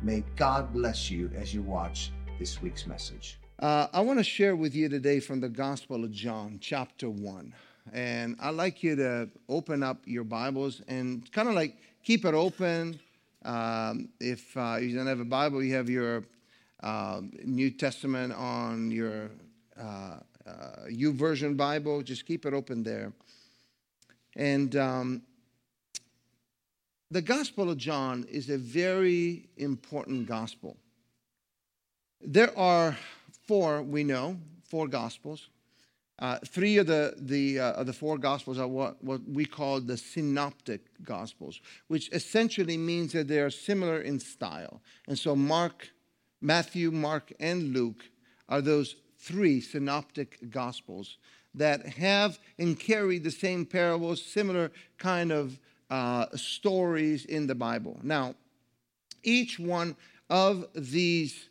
May God bless you as you watch this week's message. Uh, I want to share with you today from the Gospel of John, chapter 1. And I'd like you to open up your Bibles and kind of like keep it open. Um, if uh, you don't have a Bible, you have your uh, New Testament on your uh, Version Bible. Just keep it open there. And um, the Gospel of John is a very important gospel. There are four, we know, four Gospels. Uh, three of the, the, uh, of the four Gospels are what, what we call the synoptic Gospels, which essentially means that they are similar in style. And so Mark, Matthew, Mark, and Luke are those three synoptic Gospels that have and carry the same parables, similar kind of uh, stories in the Bible. Now, each one of these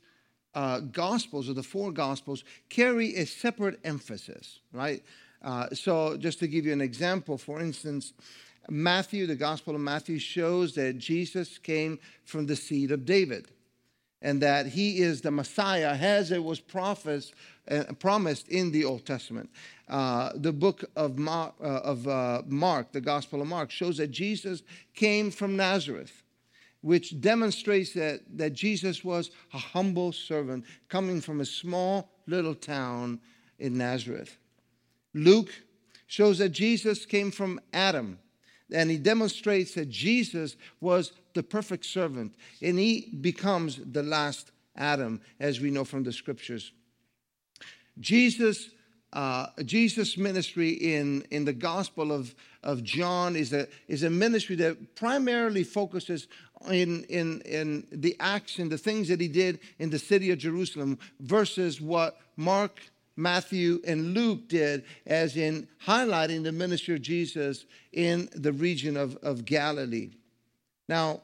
uh, gospels, or the four gospels, carry a separate emphasis, right? Uh, so, just to give you an example, for instance, Matthew, the Gospel of Matthew, shows that Jesus came from the seed of David and that he is the Messiah as it was prophesed, uh, promised in the Old Testament. Uh, the book of, Mark, uh, of uh, Mark, the Gospel of Mark, shows that Jesus came from Nazareth, which demonstrates that, that Jesus was a humble servant coming from a small little town in Nazareth. Luke shows that Jesus came from Adam, and he demonstrates that Jesus was the perfect servant, and he becomes the last Adam, as we know from the scriptures. Jesus uh, Jesus' ministry in, in the Gospel of, of John is a, is a ministry that primarily focuses in, in, in the acts and the things that he did in the city of Jerusalem versus what Mark, Matthew, and Luke did, as in highlighting the ministry of Jesus in the region of, of Galilee. Now,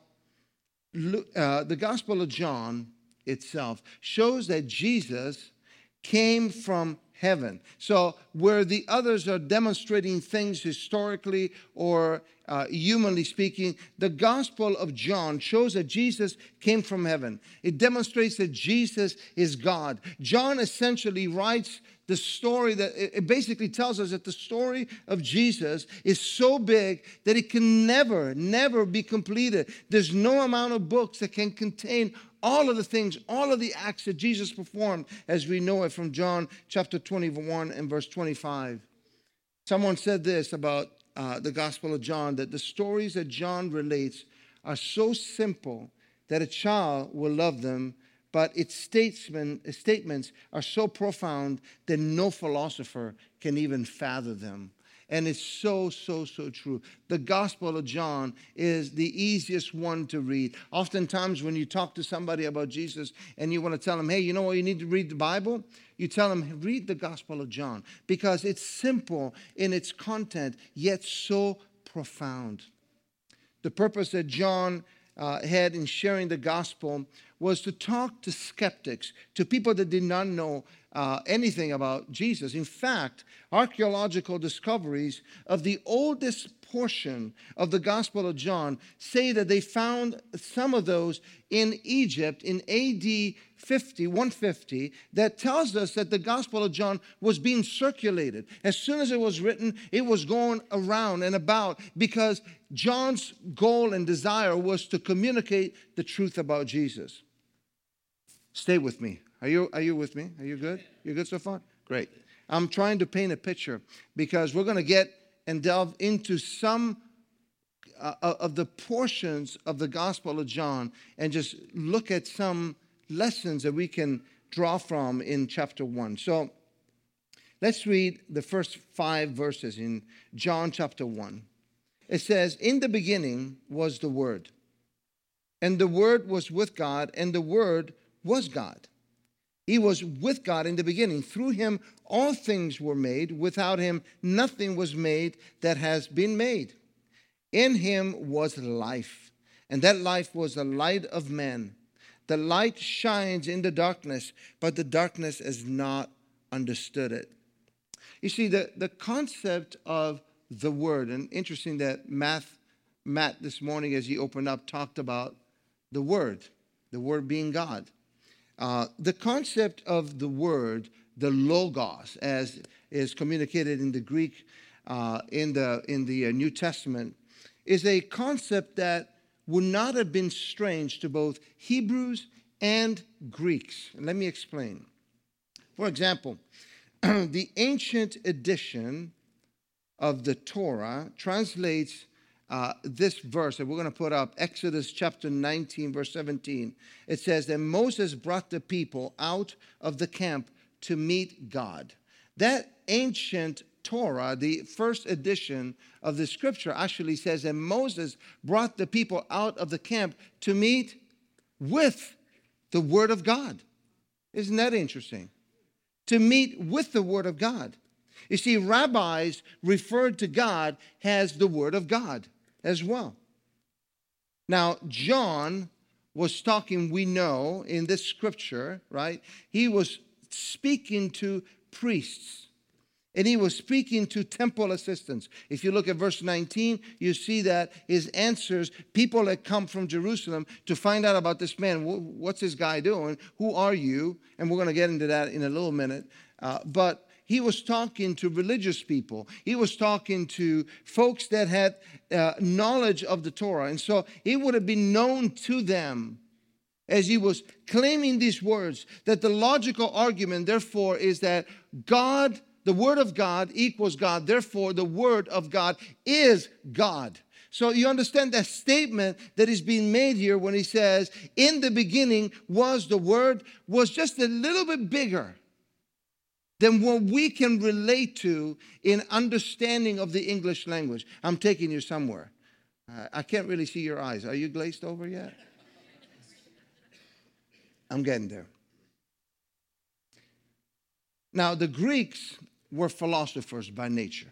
uh, the Gospel of John itself shows that Jesus came from heaven. So, where the others are demonstrating things historically or uh, humanly speaking, the Gospel of John shows that Jesus came from heaven. It demonstrates that Jesus is God. John essentially writes the story that it basically tells us that the story of Jesus is so big that it can never, never be completed. There's no amount of books that can contain all of the things, all of the acts that Jesus performed as we know it from John chapter 21 and verse 25. Someone said this about uh, the Gospel of John that the stories that John relates are so simple that a child will love them but its statements are so profound that no philosopher can even fathom them. And it's so, so, so true. The Gospel of John is the easiest one to read. Oftentimes, when you talk to somebody about Jesus and you want to tell them, hey, you know what, you need to read the Bible, you tell them, read the Gospel of John because it's simple in its content, yet so profound. The purpose that John uh, had in sharing the gospel was to talk to skeptics, to people that did not know uh, anything about Jesus. In fact, archaeological discoveries of the oldest portion of the Gospel of John say that they found some of those in Egypt in AD 50, 150, that tells us that the Gospel of John was being circulated. As soon as it was written, it was going around and about because John's goal and desire was to communicate the truth about Jesus. Stay with me. Are you, are you with me? Are you good? You good so far? Great. I'm trying to paint a picture because we're going to get and delve into some uh, uh, of the portions of the Gospel of John and just look at some lessons that we can draw from in chapter 1. So let's read the first five verses in John chapter 1. It says, In the beginning was the Word and the Word was with God, and the Word was God. He was with God in the beginning. Through him, all things were made. Without him, nothing was made that has been made. In him was life, and that life was the light of men. The light shines in the darkness, but the darkness has not understood it. You see, the, the concept of the word, and interesting that Matt, Matt this morning, as he opened up, talked about the word, the word being God. Uh, the concept of the word, the logos, as is communicated in the Greek uh, in the, in the uh, New Testament, is a concept that would not have been strange to both Hebrews and Greeks. let me explain. For example, the ancient edition of the Torah translates uh, this verse that we're going to put up, Exodus chapter 19, verse 17. It says that Moses brought the people out of the camp to meet God. That ancient Torah, the first edition of the scripture, actually says that Moses brought the people out of the camp to meet with the Word of God. Isn't that interesting? To meet with the Word of God. You see, rabbis referred to God as the Word of God as well. Now, John was talking, we know, in this scripture, right? He was speaking to priests and he was speaking to temple assistants. If you look at verse 19, you see that his answers, people that come from Jerusalem to find out about this man. What's this guy doing? Who are you? And we're going to get into that in a little minute. Uh, but he was talking to religious people. He was talking to folks that had uh, knowledge of the Torah. And so it would have been known to them as he was claiming these words that the logical argument, therefore, is that God, the Word of God, equals God. Therefore, the Word of God is God. So you understand that statement that is being made here when he says, In the beginning was the Word, was just a little bit bigger than what we can relate to in understanding of the English language. I'm taking you somewhere. Uh, I can't really see your eyes. Are you glazed over yet? I'm getting there. Now, the Greeks were philosophers by nature.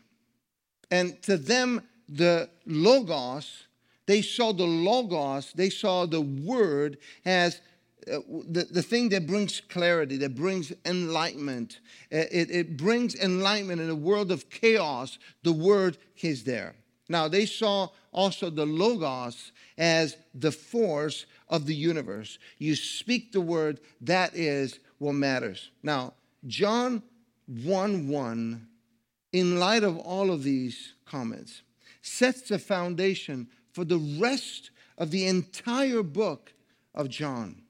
And to them, the Logos, they saw the Logos, they saw the Word as uh, the, the thing that brings clarity, that brings enlightenment. Uh, it, it brings enlightenment in a world of chaos. The word is there. Now, they saw also the Logos as the force of the universe. You speak the word, that is what matters. Now, John 1 1, in light of all of these comments, sets the foundation for the rest of the entire book of John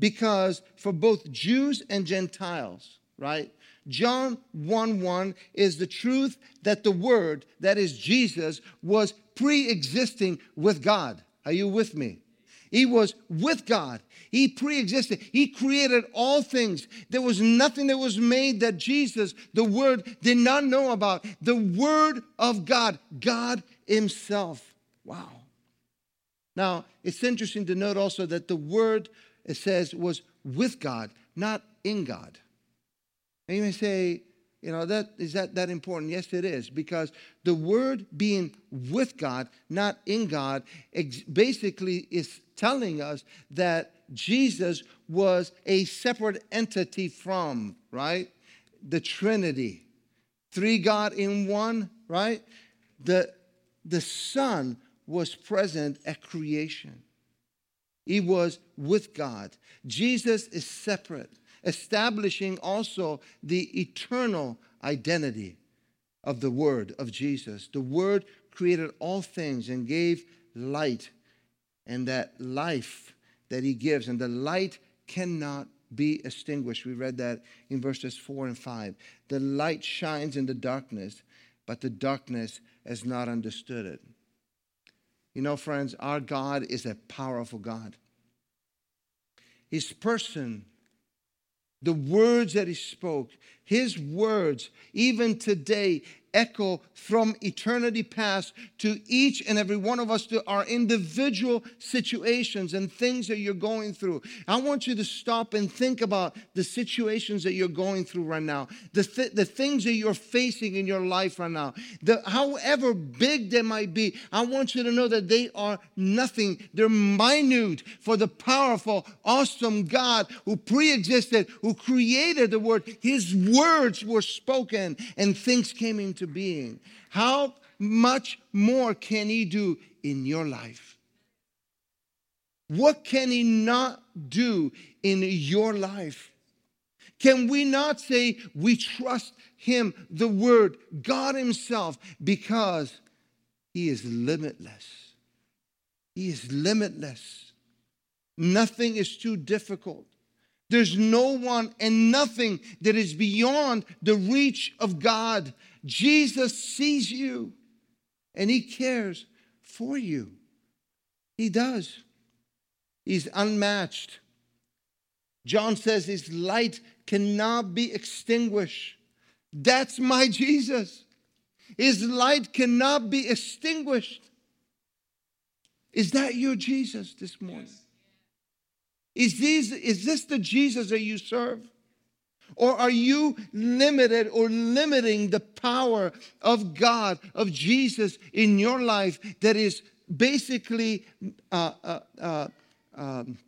because for both Jews and Gentiles, right? John 1 1 is the truth that the Word, that is Jesus, was pre existing with God. Are you with me? He was with God. He pre existed. He created all things. There was nothing that was made that Jesus, the Word, did not know about. The Word of God, God Himself. Wow. Now, it's interesting to note also that the Word it says was with God, not in God. And you may say, you know, that is that that important? Yes, it is, because the word being with God, not in God, ex- basically is telling us that Jesus was a separate entity from, right? The Trinity. Three God in one, right? The, the Son was present at creation. He was with God. Jesus is separate, establishing also the eternal identity of the Word of Jesus. The Word created all things and gave light, and that life that He gives, and the light cannot be extinguished. We read that in verses 4 and 5. The light shines in the darkness, but the darkness has not understood it. You know, friends, our God is a powerful God. His person, the words that he spoke, his words, even today, echo from eternity past to each and every one of us to our individual situations and things that you're going through. I want you to stop and think about the situations that you're going through right now, the, th- the things that you're facing in your life right now. The, however big they might be, I want you to know that they are nothing. They're minute for the powerful, awesome God who pre existed, who created the word. His words were spoken and things came into being. How much more can He do in your life? What can He not do in your life? Can we not say we trust Him, the Word, God Himself, because He is limitless? He is limitless. Nothing is too difficult. There's no one and nothing that is beyond the reach of God. Jesus sees you and He cares for you. He does. He's unmatched. John says his light cannot be extinguished. That's my Jesus. His light cannot be extinguished. Is that your Jesus this morning? Yes. Is this, is this the Jesus that you serve? Or are you limited or limiting the power of God, of Jesus in your life that is basically uh, uh, uh, um,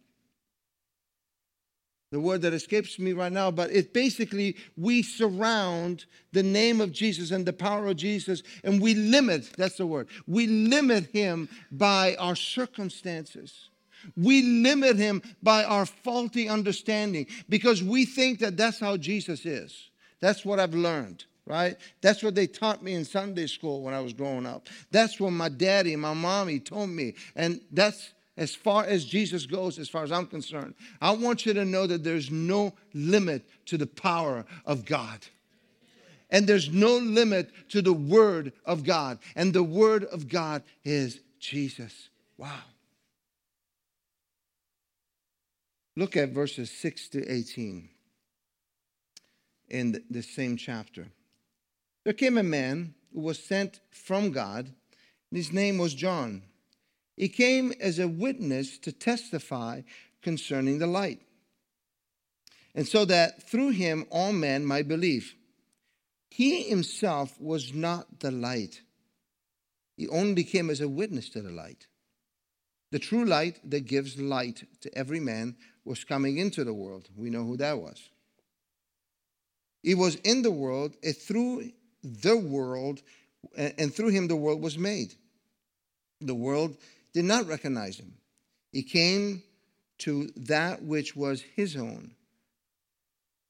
the word that escapes me right now, but it basically we surround the name of Jesus and the power of Jesus, and we limit, that's the word, we limit him by our circumstances. We limit him by our faulty understanding because we think that that's how Jesus is. That's what I've learned, right? That's what they taught me in Sunday school when I was growing up. That's what my daddy and my mommy told me. And that's as far as Jesus goes, as far as I'm concerned. I want you to know that there's no limit to the power of God. And there's no limit to the Word of God. And the Word of God is Jesus. Wow. Look at verses 6 to 18 in the same chapter. There came a man who was sent from God, and his name was John. He came as a witness to testify concerning the light, and so that through him all men might believe. He himself was not the light, he only came as a witness to the light. The true light that gives light to every man was coming into the world. We know who that was. He was in the world, and through the world, and through him the world was made. The world did not recognize him. He came to that which was his own,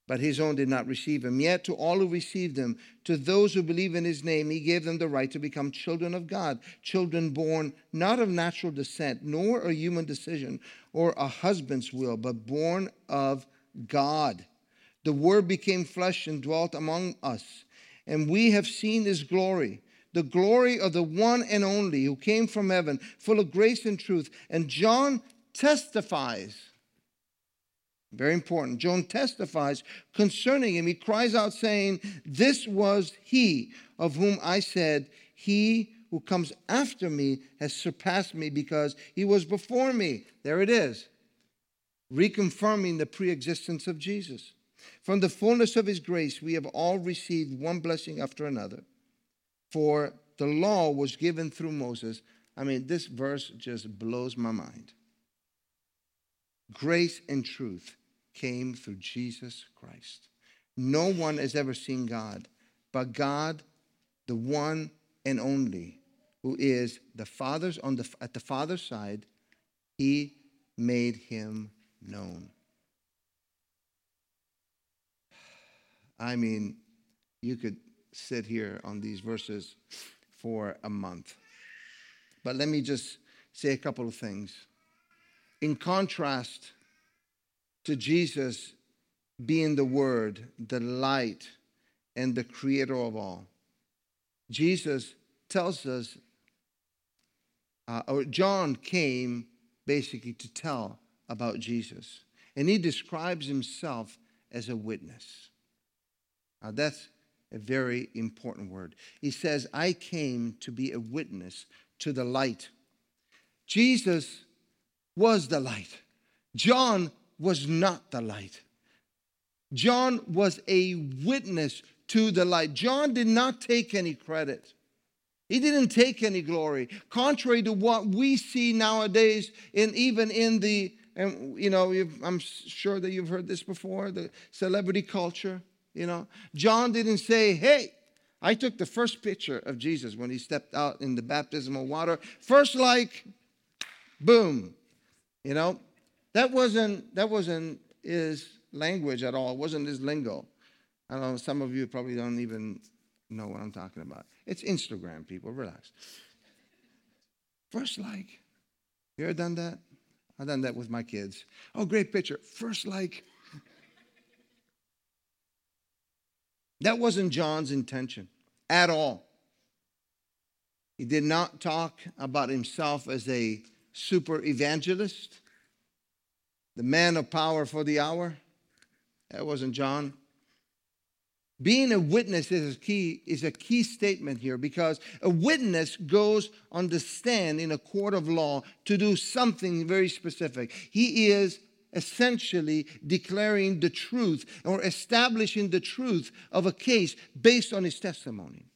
but his own did not receive him. Yet to all who received him, to those who believe in his name, he gave them the right to become children of God, children born not of natural descent, nor a human decision or a husband's will, but born of God. The Word became flesh and dwelt among us, and we have seen his glory the glory of the one and only who came from heaven, full of grace and truth. And John testifies very important. John testifies concerning him. He cries out, saying, This was he of whom I said, He who comes after me has surpassed me because he was before me. There it is, reconfirming the pre existence of Jesus. From the fullness of his grace, we have all received one blessing after another. For the law was given through Moses. I mean, this verse just blows my mind. Grace and truth came through Jesus Christ. No one has ever seen God, but God, the one and only, who is the Father's on the at the Father's side, he made him known. I mean, you could sit here on these verses for a month. But let me just say a couple of things. In contrast to Jesus being the Word, the light, and the creator of all. Jesus tells us, uh, or John came basically to tell about Jesus. And he describes himself as a witness. Now that's a very important word. He says, I came to be a witness to the light. Jesus was the light. John was not the light. John was a witness to the light. John did not take any credit. He didn't take any glory. Contrary to what we see nowadays, and even in the, and you know, I'm sure that you've heard this before, the celebrity culture. You know, John didn't say, "Hey, I took the first picture of Jesus when he stepped out in the baptismal water. First, like, boom." You know, that wasn't that wasn't his language at all. It wasn't his lingo. I know some of you probably don't even know what I'm talking about. It's Instagram, people. Relax. First like. You ever done that? I've done that with my kids. Oh, great picture. First like. That wasn't John's intention at all. He did not talk about himself as a super evangelist, the man of power for the hour. That wasn't John. Being a witness is a key is a key statement here because a witness goes on the stand in a court of law to do something very specific. He is essentially declaring the truth or establishing the truth of a case based on his testimony.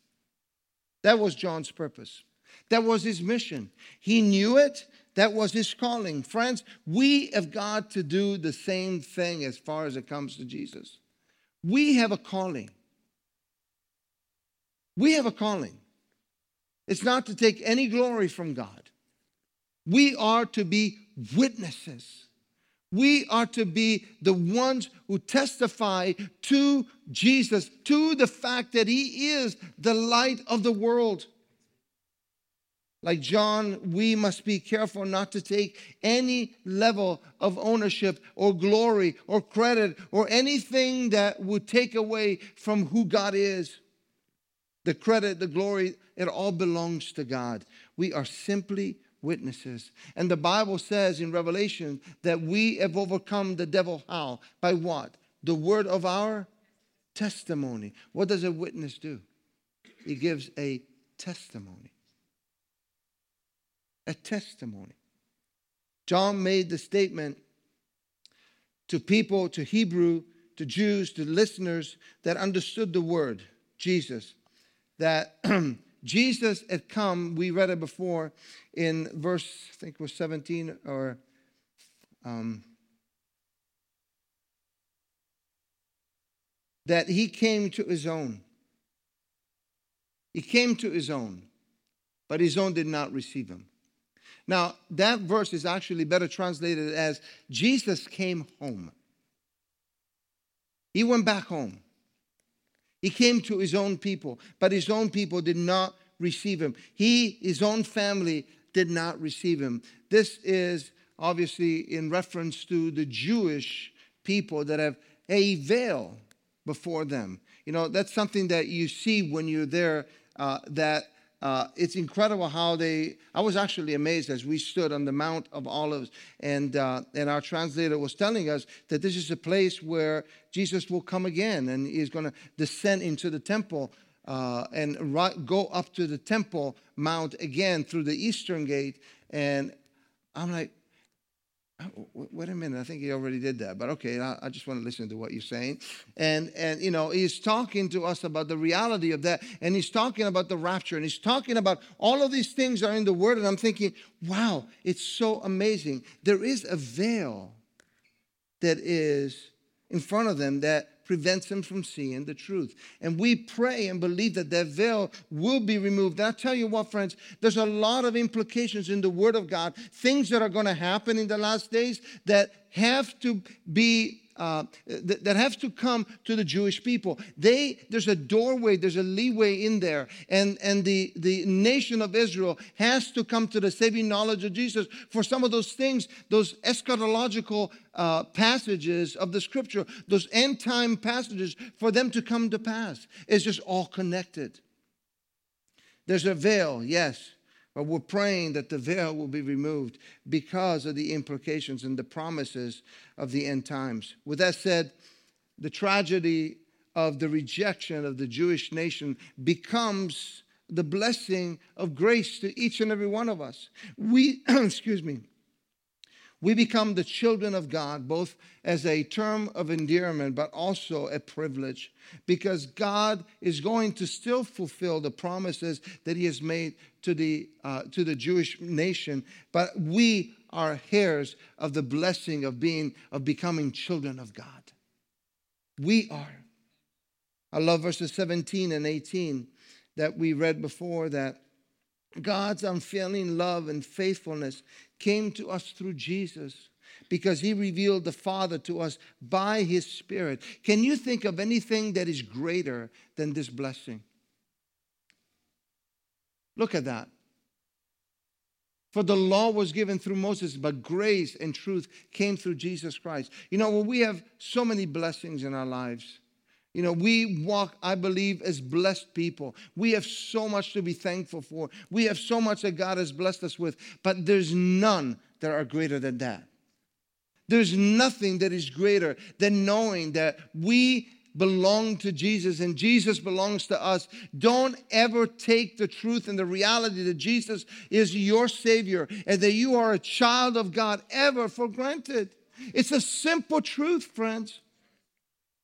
That was John's purpose. That was his mission. He knew it. That was his calling. Friends, we have got to do the same thing as far as it comes to Jesus. We have a calling. We have a calling. It's not to take any glory from God. We are to be witnesses. We are to be the ones who testify to Jesus, to the fact that He is the light of the world. Like John, we must be careful not to take any level of ownership or glory or credit or anything that would take away from who God is. The credit, the glory, it all belongs to God. We are simply witnesses. And the Bible says in Revelation that we have overcome the devil how? By what? The word of our testimony. What does a witness do? He gives a testimony. A testimony. John made the statement to people, to Hebrew, to Jews, to listeners that understood the word, Jesus that Jesus had come, we read it before in verse, I think it was 17 or um, that he came to his own. He came to his own, but his own did not receive him. Now, that verse is actually better translated as Jesus came home. He went back home. He came to his own people, but his own people did not receive him. He, his own family, did not receive him. This is obviously in reference to the Jewish people that have a veil before them. You know, that's something that you see when you're there, uh, that uh, it's incredible how they. I was actually amazed as we stood on the Mount of Olives, and uh, and our translator was telling us that this is a place where Jesus will come again, and He's going to descend into the temple uh, and right, go up to the temple mount again through the eastern gate. And I'm like, Oh, wait a minute, I think he already did that, but okay, I, I, just want to listen to what you're saying. And, and, you know, he's talking to us about the reality of that, and he's talking about the rapture, and he's talking about all of these things are in the Word, and I'm thinking, wow, it's so amazing. There is a veil that is in front of them that prevents them from seeing the truth. And we pray and believe that that veil will be removed. And I tell you what, friends, there's a lot of implications in the Word of God, things that are going to happen in the last days that have to be uh, that, that have to come to the Jewish people. They there's a doorway, there's a leeway in there, and and the the nation of Israel has to come to the saving knowledge of Jesus for some of those things, those eschatological uh, passages of the Scripture, those end time passages, for them to come to pass. It's just all connected. There's a veil, yes. But we're praying that the veil will be removed because of the implications and the promises of the end times. With that said, the tragedy of the rejection of the Jewish nation becomes the blessing of grace to each and every one of us. We, excuse me, we become the children of God, both as a term of endearment, but also a privilege, because God is going to still fulfill the promises that He has made to the, uh, to the Jewish nation. But we are heirs of the blessing of being, of becoming children of God. We are. I love verses 17 and 18 that we read before that God's unfailing love and faithfulness came to us through Jesus because he revealed the Father to us by his Spirit. Can you think of anything that is greater than this blessing? Look at that. For the law was given through Moses, but grace and truth came through Jesus Christ. You know, when we have so many blessings in our lives, you know, we walk, I believe, as blessed people. We have so much to be thankful for. We have so much that God has blessed us with, but there's none that are greater than that. There's nothing that is greater than knowing that we belong to Jesus and Jesus belongs to us. Don't ever take the truth and the reality that Jesus is your Savior and that you are a child of God ever for granted. It's a simple truth, friends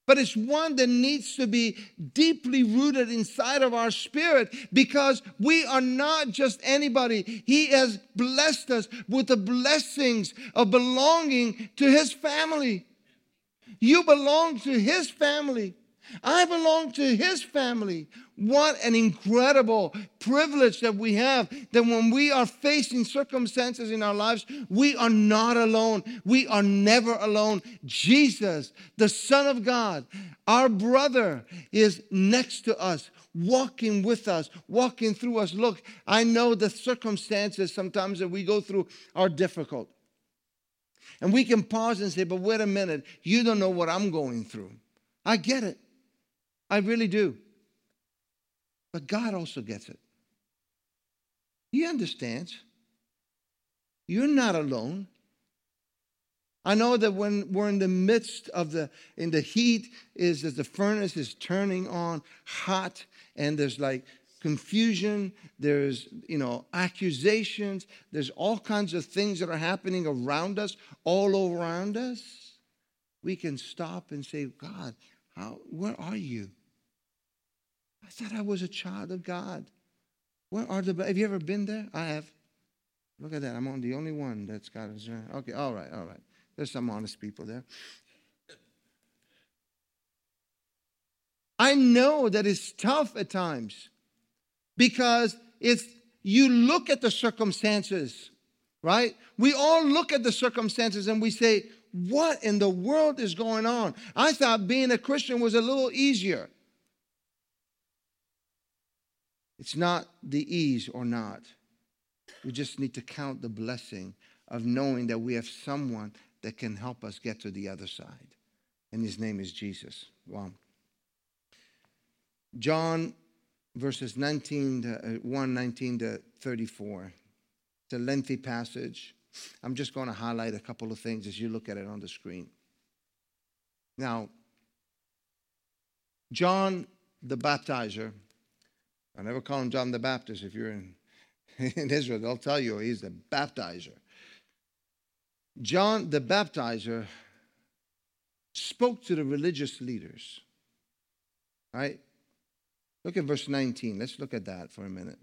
but it's one that needs to be deeply rooted inside of our spirit because we are not just anybody. He has blessed us with the blessings of belonging to His family. You belong to His family. I belong to His family. What an incredible privilege that we have that when we are facing circumstances in our lives, we are not alone. We are never alone. Jesus, the Son of God, our brother, is next to us, walking with us, walking through us. Look, I know the circumstances sometimes that we go through are difficult. And we can pause and say, but wait a minute, you don't know what I'm going through. I get it. I really do. But God also gets it. He understands. You're not alone. I know that when we're in the midst of the in the heat is that the furnace is turning on hot and there's like confusion, there's you know accusations, there's all kinds of things that are happening around us, all around us. We can stop and say, God, how where are you? I thought I was a child of God. Where are the, have you ever been there? I have. Look at that. I'm on the only one that's got a, okay, all right, all right. There's some honest people there. I know that it's tough at times because it's, you look at the circumstances, right? We all look at the circumstances and we say, what in the world is going on? I thought being a Christian was a little easier. It's not the ease or not. We just need to count the blessing of knowing that we have someone that can help us get to the other side. And his name is Jesus. Wow. John verses 19 to, uh, 1 19 to 34. It's a lengthy passage. I'm just going to highlight a couple of things as you look at it on the screen. Now, John the baptizer I never call him John the Baptist. If you're in, in Israel, they'll tell you he's the baptizer. John the baptizer spoke to the religious leaders. Right? Look at verse 19. Let's look at that for a minute.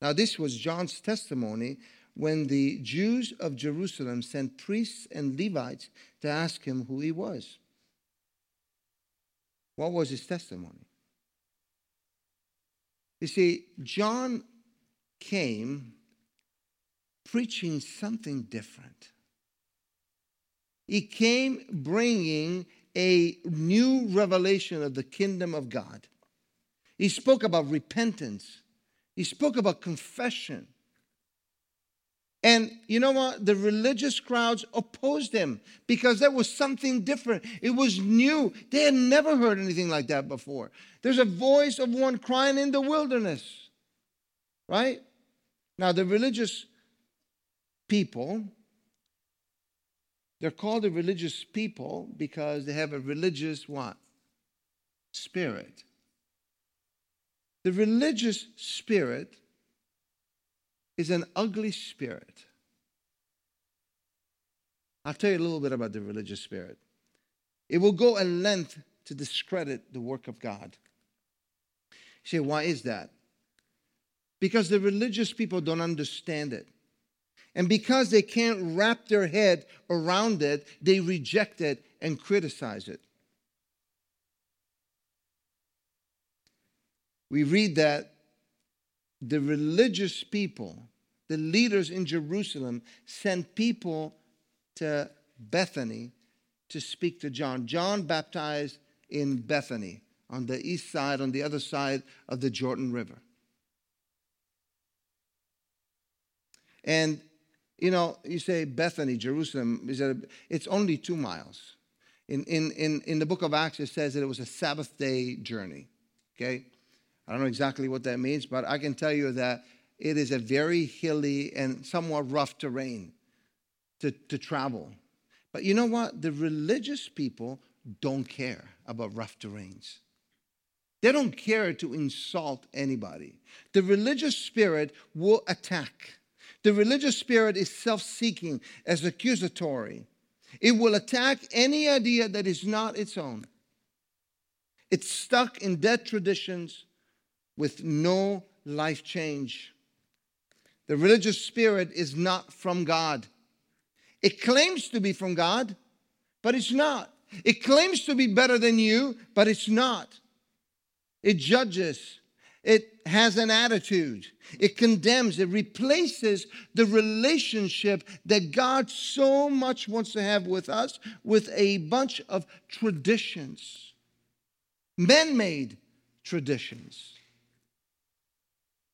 Now, this was John's testimony when the Jews of Jerusalem sent priests and Levites to ask him who he was. What was his testimony? You see, John came preaching something different. He came bringing a new revelation of the kingdom of God. He spoke about repentance, he spoke about confession. And you know what? The religious crowds opposed him because that was something different. It was new. They had never heard anything like that before. There's a voice of one crying in the wilderness, right? Now, the religious people, they're called the religious people because they have a religious what? spirit. The religious spirit is an ugly spirit. I'll tell you a little bit about the religious spirit. It will go a length to discredit the work of God. You say, why is that? Because the religious people don't understand it. And because they can't wrap their head around it, they reject it and criticize it. We read that the religious people, the leaders in Jerusalem, sent people to Bethany to speak to John. John baptized in Bethany on the east side, on the other side of the Jordan River. And you know, you say Bethany, Jerusalem, is it's only two miles. In, in, in, in the book of Acts, it says that it was a Sabbath day journey. Okay? I don't know exactly what that means, but I can tell you that it is a very hilly and somewhat rough terrain to, to travel. But you know what? The religious people don't care about rough terrains. They don't care to insult anybody. The religious spirit will attack. The religious spirit is self seeking, as accusatory. It will attack any idea that is not its own. It's stuck in dead traditions with no life change. The religious spirit is not from God. It claims to be from God, but it's not. It claims to be better than you, but it's not. It judges, it has an attitude. It condemns, it replaces the relationship that God so much wants to have with us with a bunch of traditions, man made traditions.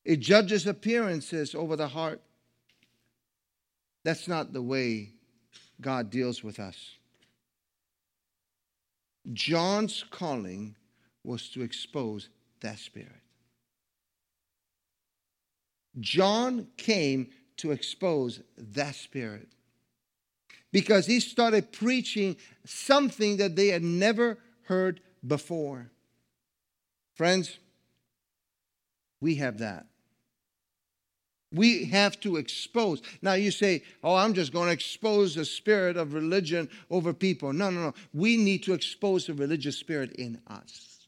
It judges appearances over the heart. That's not the way God deals with us. John's calling was to expose that spirit. John came to expose that spirit because he started preaching something that they had never heard before. Friends, we have that. We have to expose. Now you say, oh, I'm just going to expose the spirit of religion over people. No, no, no. We need to expose the religious spirit in us.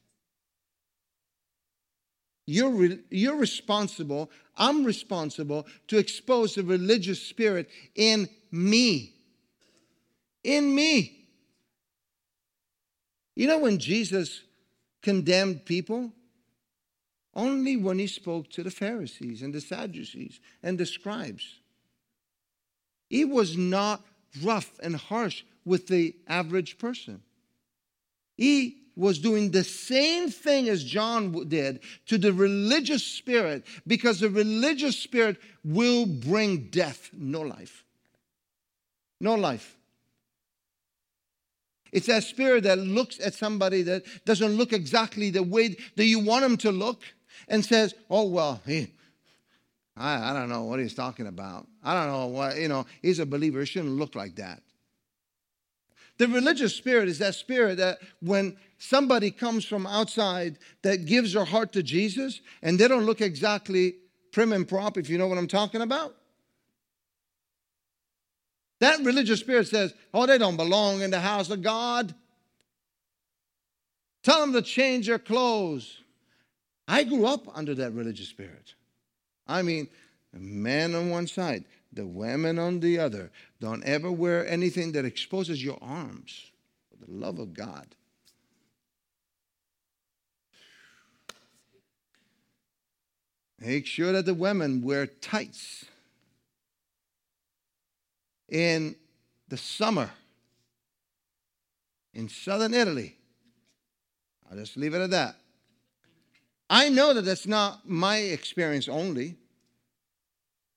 You're, re- you're responsible, I'm responsible to expose the religious spirit in me. In me. You know when Jesus condemned people? Only when he spoke to the Pharisees and the Sadducees and the scribes. He was not rough and harsh with the average person. He was doing the same thing as John did to the religious spirit because the religious spirit will bring death, no life. No life. It's that spirit that looks at somebody that doesn't look exactly the way that you want him to look and says, Oh, well, he, I, I don't know what he's talking about. I don't know what, you know, he's a believer. He shouldn't look like that. The religious spirit is that spirit that when somebody comes from outside that gives their heart to Jesus and they don't look exactly prim and prop, if you know what I'm talking about. That religious spirit says, oh, they don't belong in the house of God. Tell them to change their clothes. I grew up under that religious spirit. I mean, a man on one side, the women on the other. Don't ever wear anything that exposes your arms for the love of God. Make sure that the women wear tights. In the summer in southern Italy, I'll just leave it at that. I know that that's not my experience only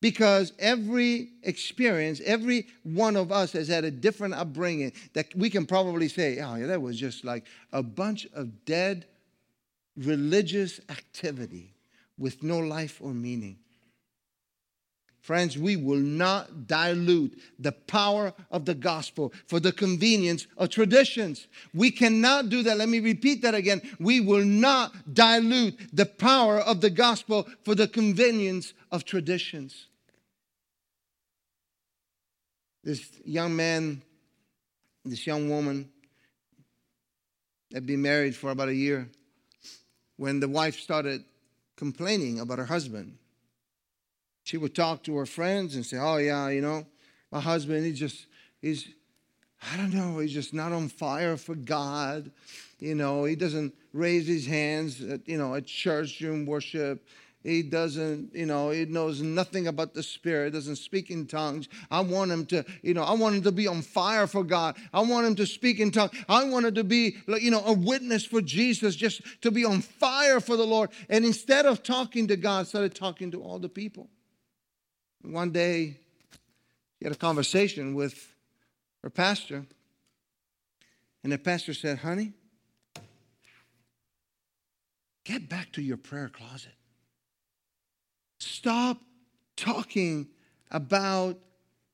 because every experience, every one of us has had a different upbringing that we can probably say, oh, yeah, that was just like a bunch of dead religious activity with no life or meaning. Friends, we will not dilute the power of the gospel for the convenience of traditions. We cannot do that. Let me repeat that again. We will not dilute the power of the gospel for the convenience of traditions. This young man, this young woman, had been married for about a year when the wife started complaining about her husband she would talk to her friends and say, Oh, yeah, you know, my husband, he just, he's, I don't know, he's just not on fire for God. You know, he doesn't raise his hands, at, you know, at church during worship. He doesn't, you know, he knows nothing about the Spirit, doesn't speak in tongues. I want him to, you know, I want him to be on fire for God. I want him to speak in tongues. I want him to be, you know, a witness for Jesus, just to be on fire for the Lord. And instead of talking to God, started talking to all the people. One day, she had a conversation with her pastor, and the pastor said, Honey, get back to your prayer closet. Stop talking about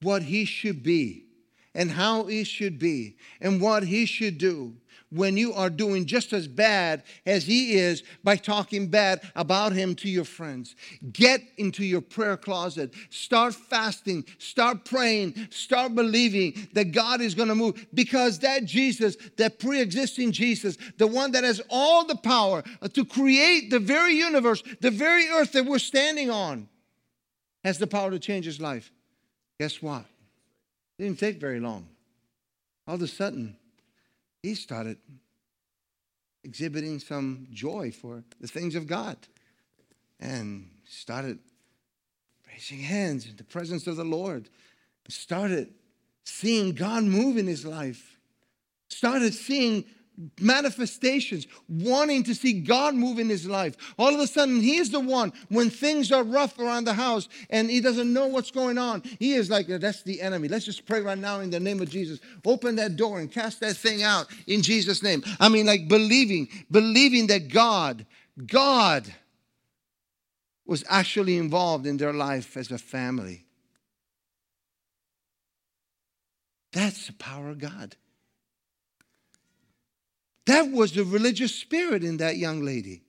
what he should be and how he should be and what he should do when you are doing just as bad as he is by talking bad about him to your friends. Get into your prayer closet. Start fasting. Start praying. Start believing that God is going to move because that Jesus, that pre existing Jesus, the one that has all the power to create the very universe, the very earth that we're standing on, has the power to change his life. Guess what? It didn't take very long. All of a sudden, he started exhibiting some joy for the things of God and started raising hands in the presence of the Lord. Started seeing God move in his life. Started seeing manifestations, wanting to see God move in his life. All of a sudden, he is the one when things are rough around the house and he doesn't know what's going on. He is like, that's the enemy. Let's just pray right now in the name of Jesus. Open that door and cast that thing out in Jesus' name. I mean, like believing, believing that God, God was actually involved in their life as a family. That's the power of God. That was the religious spirit in that young lady.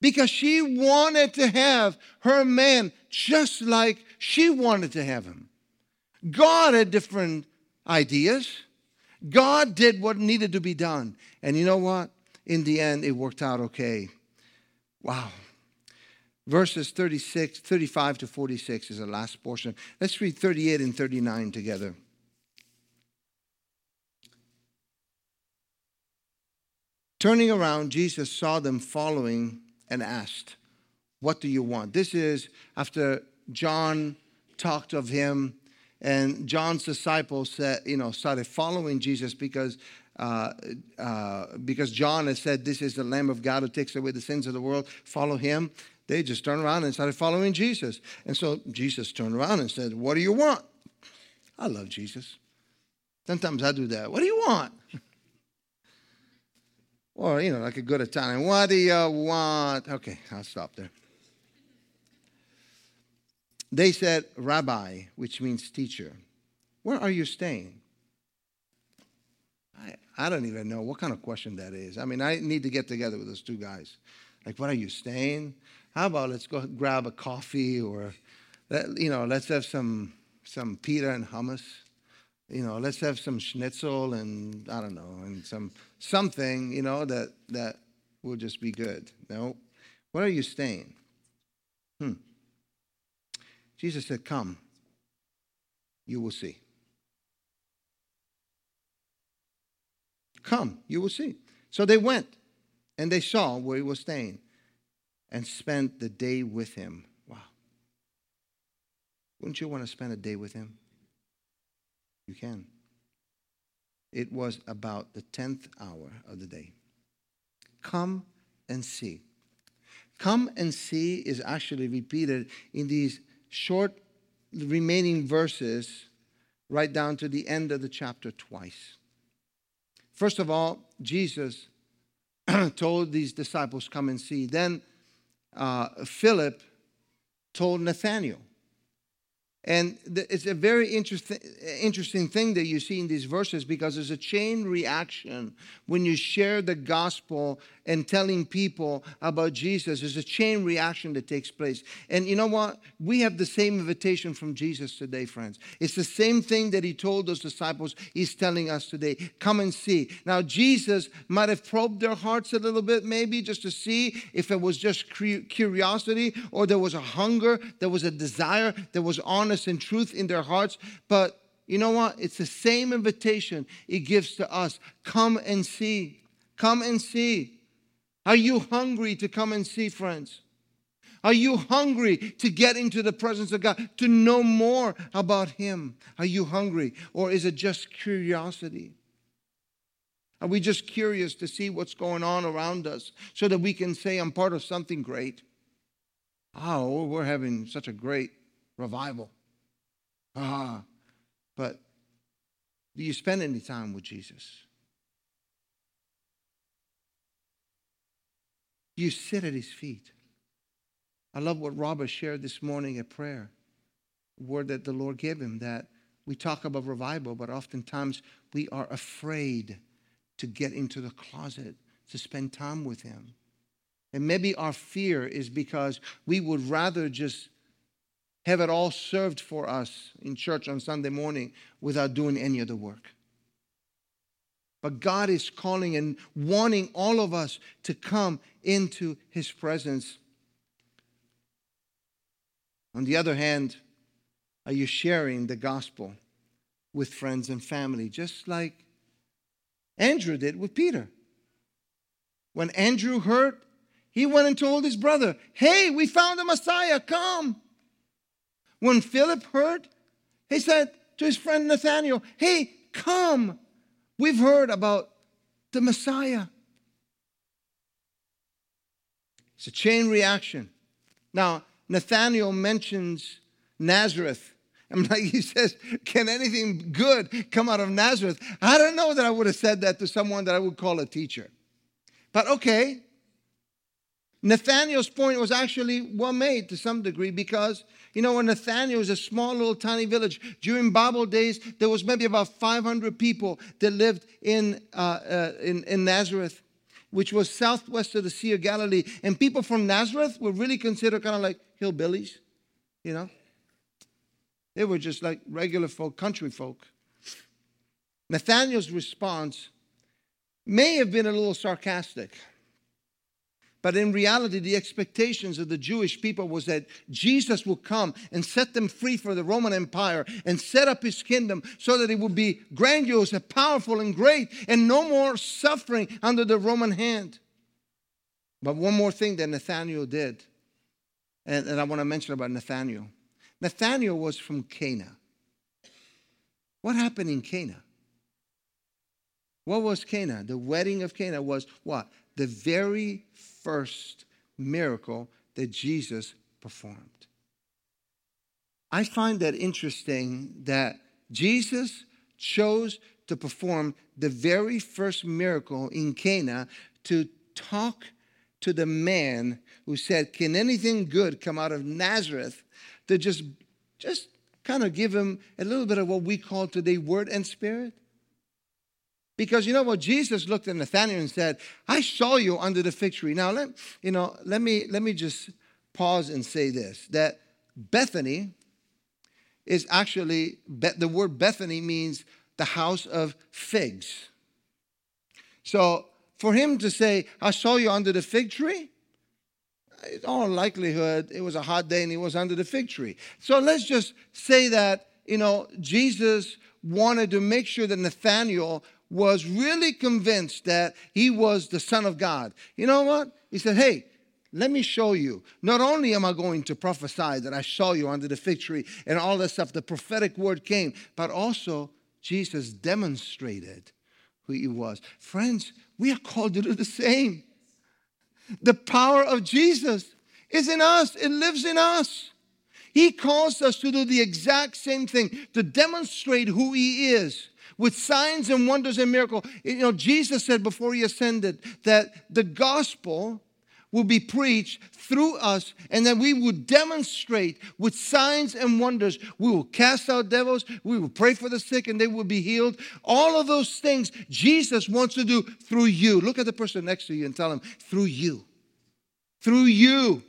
Because she wanted to have her man just like she wanted to have him. God had different ideas. God did what needed to be done. And you know what? In the end, it worked out okay. Wow. Verses 36, 35 to 46 is the last portion. Let's read 38 and 39 together. Turning around, Jesus saw them following and asked, What do you want? This is after John talked of him, and John's disciples said, you know, started following Jesus because. Uh, uh, because John had said, This is the Lamb of God who takes away the sins of the world, follow him. They just turned around and started following Jesus. And so Jesus turned around and said, What do you want? I love Jesus. Sometimes I do that. What do you want? Or, you know, like a good Italian, what do you want? Okay, I'll stop there. They said, Rabbi, which means teacher, where are you staying? I, I don't even know what kind of question that is. I mean, I need to get together with those two guys. Like, what are you staying? How about let's go grab a coffee or, you know, let's have some, some pita and hummus you know, let's have some schnitzel and I don't know, and some something, you know, that that will just be good. No. Where are you staying? Hmm. Jesus said, Come, you will see. Come, you will see. So they went and they saw where he was staying and spent the day with him. Wow. Wouldn't you want to spend a day with him? You can. It was about the 10th hour of the day. Come and see. Come and see is actually repeated in these short remaining verses right down to the end of the chapter twice. First of all, Jesus told these disciples, Come and see. Then uh, Philip told Nathanael, And it's a very interesting, interesting thing that you see in these verses because there's a chain reaction when you share the gospel and telling people about Jesus. There's a chain reaction that takes place. And you know what? We have the same invitation from Jesus today, friends. It's the same thing that he told those disciples, he's telling us today. Come and see. Now, Jesus might have probed their hearts a little bit, maybe just to see if it was just curiosity or there was a hunger, there was a desire, there was on honest and truth in their hearts. But you know what? It's the same invitation it gives to us. Come and see. Come and see. Are you hungry to come and see, friends? Are you hungry to get into the presence of God, to know more about Him? Are you hungry? Or is it just curiosity? Are we just curious to see what's going on around us so that we can say, I'm part of something great? Oh, we're having such a great revival. Ah, but do you spend any time with Jesus? Do you sit at his feet? I love what Robert shared this morning at prayer, a word that the Lord gave him that we talk about revival, but oftentimes we are afraid to get into the closet to spend time with him. And maybe our fear is because we would rather just have it all served for us in church on Sunday morning without doing any of the work. But God is calling and wanting all of us to come into His presence. On the other hand, are you sharing the gospel with friends and family, just like Andrew did with Peter? When Andrew heard, he went and told his brother, Hey, we found the Messiah, come. When Philip heard, he said to his friend Nathaniel, Hey, come. We've heard about the Messiah. It's a chain reaction. Now, Nathaniel mentions Nazareth. I'm like, he says, Can anything good come out of Nazareth? I don't know that I would have said that to someone that I would call a teacher. But okay. Nathaniel's point was actually well made to some degree because you know, when Nathaniel was a small little tiny village, during Bible days, there was maybe about 500 people that lived in, uh, uh, in, in Nazareth, which was southwest of the Sea of Galilee. And people from Nazareth were really considered kind of like hillbillies, you know? They were just like regular folk, country folk. Nathaniel's response may have been a little sarcastic. But in reality, the expectations of the Jewish people was that Jesus would come and set them free from the Roman Empire and set up his kingdom so that it would be grandiose and powerful and great and no more suffering under the Roman hand. But one more thing that Nathaniel did, and, and I want to mention about Nathaniel. Nathaniel was from Cana. What happened in Cana? What was Cana? The wedding of Cana was what? The very first miracle that Jesus performed. I find that interesting that Jesus chose to perform the very first miracle in Cana to talk to the man who said, Can anything good come out of Nazareth? To just, just kind of give him a little bit of what we call today word and spirit. Because you know what? Jesus looked at Nathanael and said, I saw you under the fig tree. Now, let, you know, let, me, let me just pause and say this that Bethany is actually, the word Bethany means the house of figs. So for him to say, I saw you under the fig tree, in all likelihood, it was a hot day and he was under the fig tree. So let's just say that, you know, Jesus wanted to make sure that Nathanael was really convinced that he was the Son of God, you know what? He said, Hey, let me show you. Not only am I going to prophesy that I saw you under the fig tree and all that stuff, the prophetic word came, but also Jesus demonstrated who he was. Friends, we are called to do the same. The power of Jesus is in us, it lives in us. He calls us to do the exact same thing, to demonstrate who he is with signs and wonders and miracles. You know, Jesus said before he ascended that the gospel will be preached through us, and that we will demonstrate with signs and wonders. We will cast out devils, we will pray for the sick, and they will be healed. All of those things Jesus wants to do through you. Look at the person next to you and tell him, through you. Through you.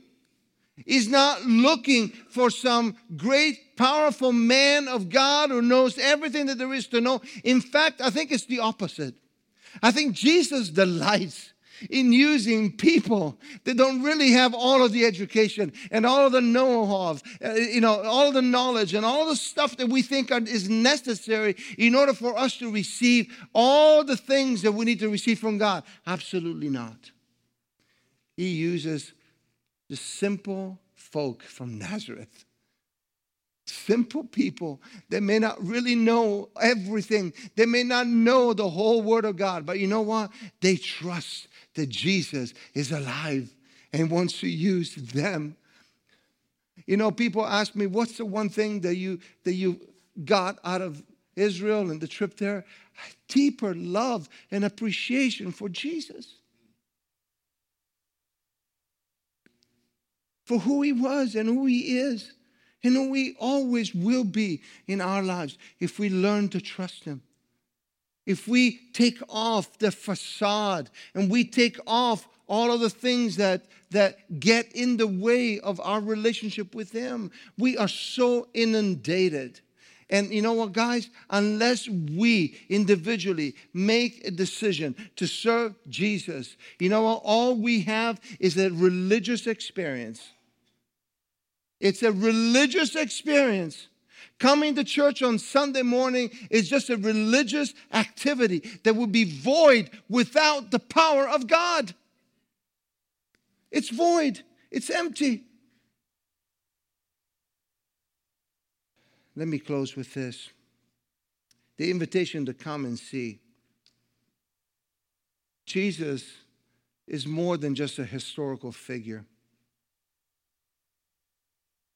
He's not looking for some great, powerful man of God who knows everything that there is to know. In fact, I think it's the opposite. I think Jesus delights in using people that don't really have all of the education and all of the know-how, uh, you know, all the knowledge and all the stuff that we think are, is necessary in order for us to receive all the things that we need to receive from God. Absolutely not. He uses the simple folk from Nazareth simple people that may not really know everything. They may not know the whole Word of God, but you know what? They trust that Jesus is alive and wants to use them. You know, people ask me, what's the one thing that you that you got out of Israel and the trip there? A deeper love and appreciation for Jesus. For who he was and who he is and who we always will be in our lives if we learn to trust Him. If we take off the facade and we take off all of the things that, that get in the way of our relationship with Him, we are so inundated. And you know what, guys? Unless we individually make a decision to serve Jesus, you know what? All we have is a religious experience it's a religious experience. Coming to church on Sunday morning is just a religious activity that would be void without the power of God. It's void, it's empty. Let me close with this the invitation to come and see. Jesus is more than just a historical figure.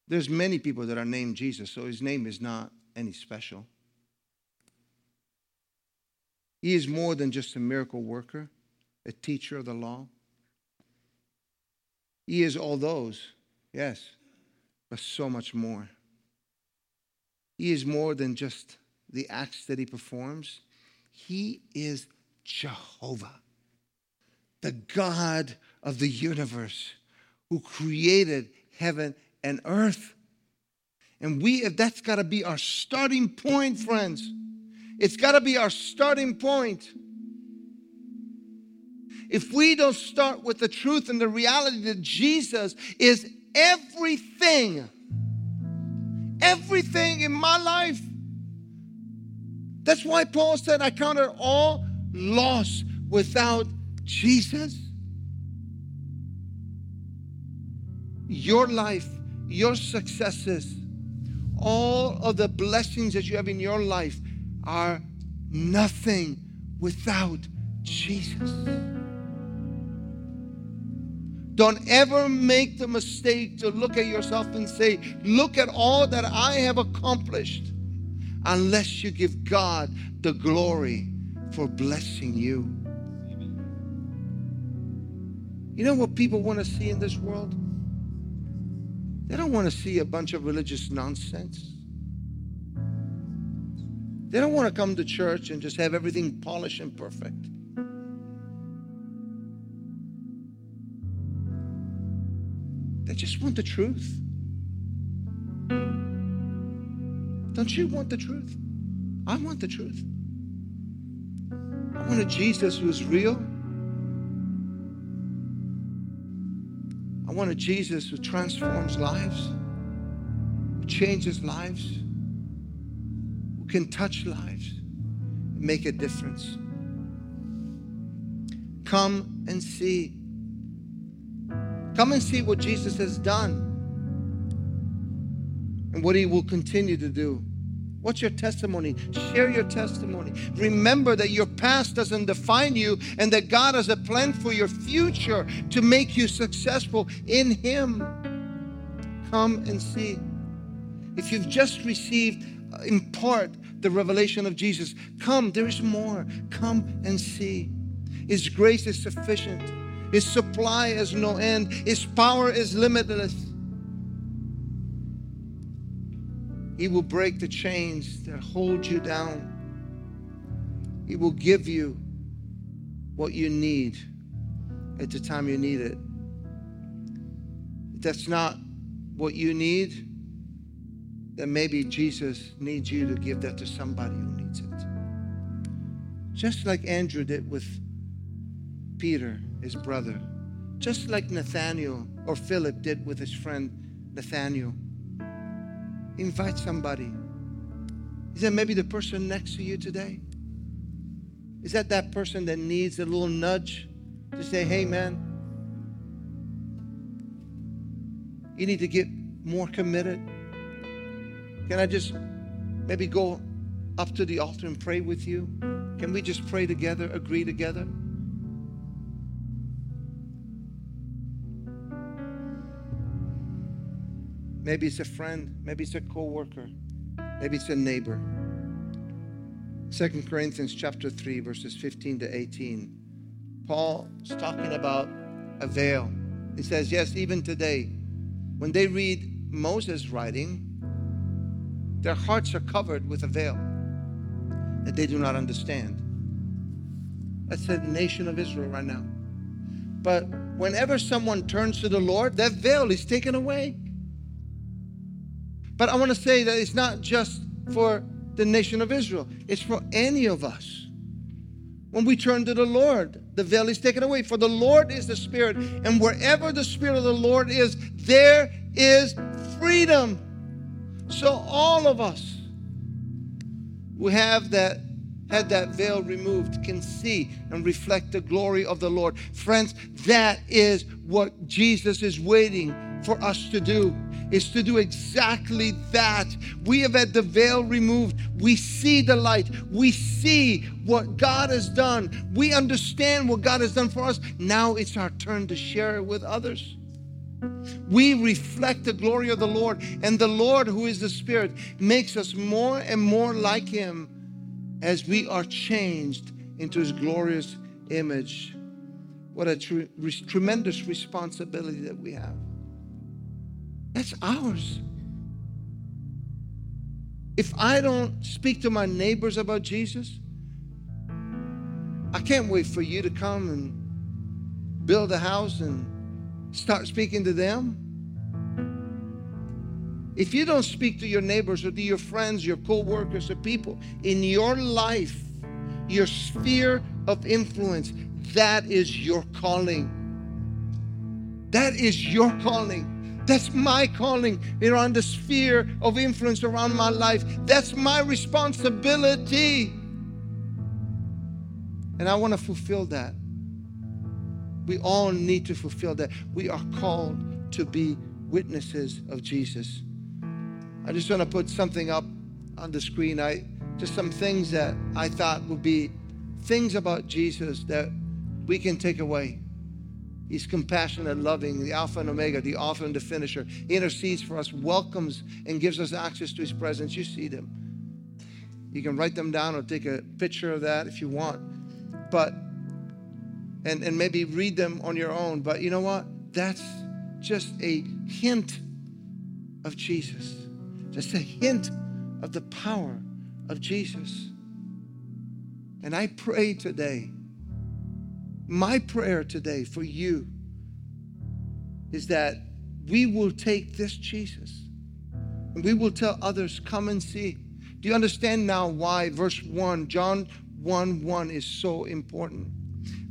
There's many people that are named Jesus, so his name is not any special. He is more than just a miracle worker, a teacher of the law. He is all those, yes, but so much more. He is more than just the acts that he performs. He is Jehovah, the God of the universe who created heaven and earth. And we, that's got to be our starting point, friends, it's got to be our starting point. If we don't start with the truth and the reality that Jesus is everything, everything in my life, that's why Paul said, I count it all loss without Jesus. Your life your successes, all of the blessings that you have in your life are nothing without Jesus. Don't ever make the mistake to look at yourself and say, Look at all that I have accomplished, unless you give God the glory for blessing you. You know what people want to see in this world? They don't want to see a bunch of religious nonsense. They don't want to come to church and just have everything polished and perfect. They just want the truth. Don't you want the truth? I want the truth. I want a Jesus who's real. I want a Jesus who transforms lives, who changes lives, who can touch lives and make a difference. Come and see. Come and see what Jesus has done and what he will continue to do. What's your testimony? Share your testimony. Remember that your past doesn't define you and that God has a plan for your future to make you successful in Him. Come and see. If you've just received uh, in part the revelation of Jesus, come, there is more. Come and see. His grace is sufficient. His supply has no end. His power is limitless. He will break the chains that hold you down. He will give you what you need at the time you need it. If that's not what you need, then maybe Jesus needs you to give that to somebody who needs it. Just like Andrew did with Peter, his brother. Just like Nathaniel or Philip did with his friend Nathaniel. Invite somebody. Is that maybe the person next to you today? Is that that person that needs a little nudge to say, hey, man, you need to get more committed? Can I just maybe go up to the altar and pray with you? Can we just pray together, agree together? Maybe it's a friend, maybe it's a co-worker, maybe it's a neighbor. Second Corinthians chapter 3 verses 15 to 18. Paul is talking about a veil. He says, "Yes, even today when they read Moses writing, their hearts are covered with a veil that they do not understand. That's the nation of Israel right now. But whenever someone turns to the Lord, that veil is taken away. But I want to say that it's not just for the nation of Israel, it's for any of us. When we turn to the Lord, the veil is taken away. For the Lord is the Spirit, and wherever the Spirit of the Lord is, there is freedom. So all of us who have that had that veil removed can see and reflect the glory of the Lord. Friends, that is what Jesus is waiting for us to do. Is to do exactly that. We have had the veil removed. We see the light. We see what God has done. We understand what God has done for us. Now it's our turn to share it with others. We reflect the glory of the Lord, and the Lord, who is the Spirit, makes us more and more like Him as we are changed into His glorious image. What a tr- tremendous responsibility that we have. That's ours. If I don't speak to my neighbors about Jesus, I can't wait for you to come and build a house and Start speaking to them. If you don't speak to your neighbors or to your friends, your co workers, or people in your life, your sphere of influence, that is your calling. That is your calling. That's my calling around the sphere of influence around my life. That's my responsibility. And I want to fulfill that. We all need to fulfill that. We are called to be witnesses of Jesus. I just want to put something up on the screen. I just some things that I thought would be things about Jesus that we can take away. He's compassionate, loving, the Alpha and Omega, the author and the finisher. He intercedes for us, welcomes, and gives us access to His presence. You see them. You can write them down or take a picture of that if you want. But and, and maybe read them on your own. But you know what? That's just a hint of Jesus, just a hint of the power of Jesus. And I pray today, my prayer today for you is that we will take this Jesus and we will tell others, come and see. Do you understand now why verse 1, John 1 1 is so important?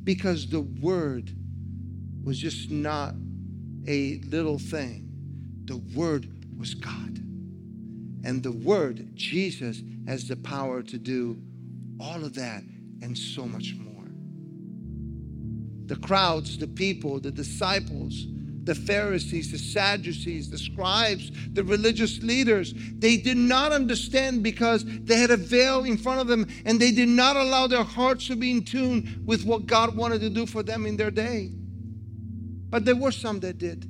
because the Word was just not a little thing. The Word was God. And the Word, Jesus, has the power to do all of that and so much more. The crowds, the people, the disciples, the Pharisees, the Sadducees, the scribes, the religious leaders. They did not understand because they had a veil in front of them and they did not allow their hearts to be in tune with what God wanted to do for them in their day. But there were some that did.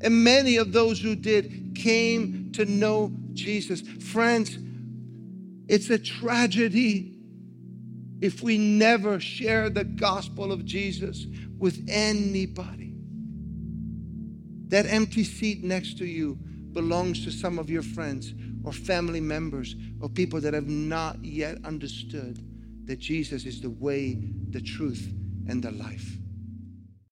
And many of those who did came to know Jesus. Friends, it's a tragedy if we never share the gospel of Jesus with anybody. That empty seat next to you belongs to some of your friends or family members or people that have not yet understood that Jesus is the way, the truth, and the life.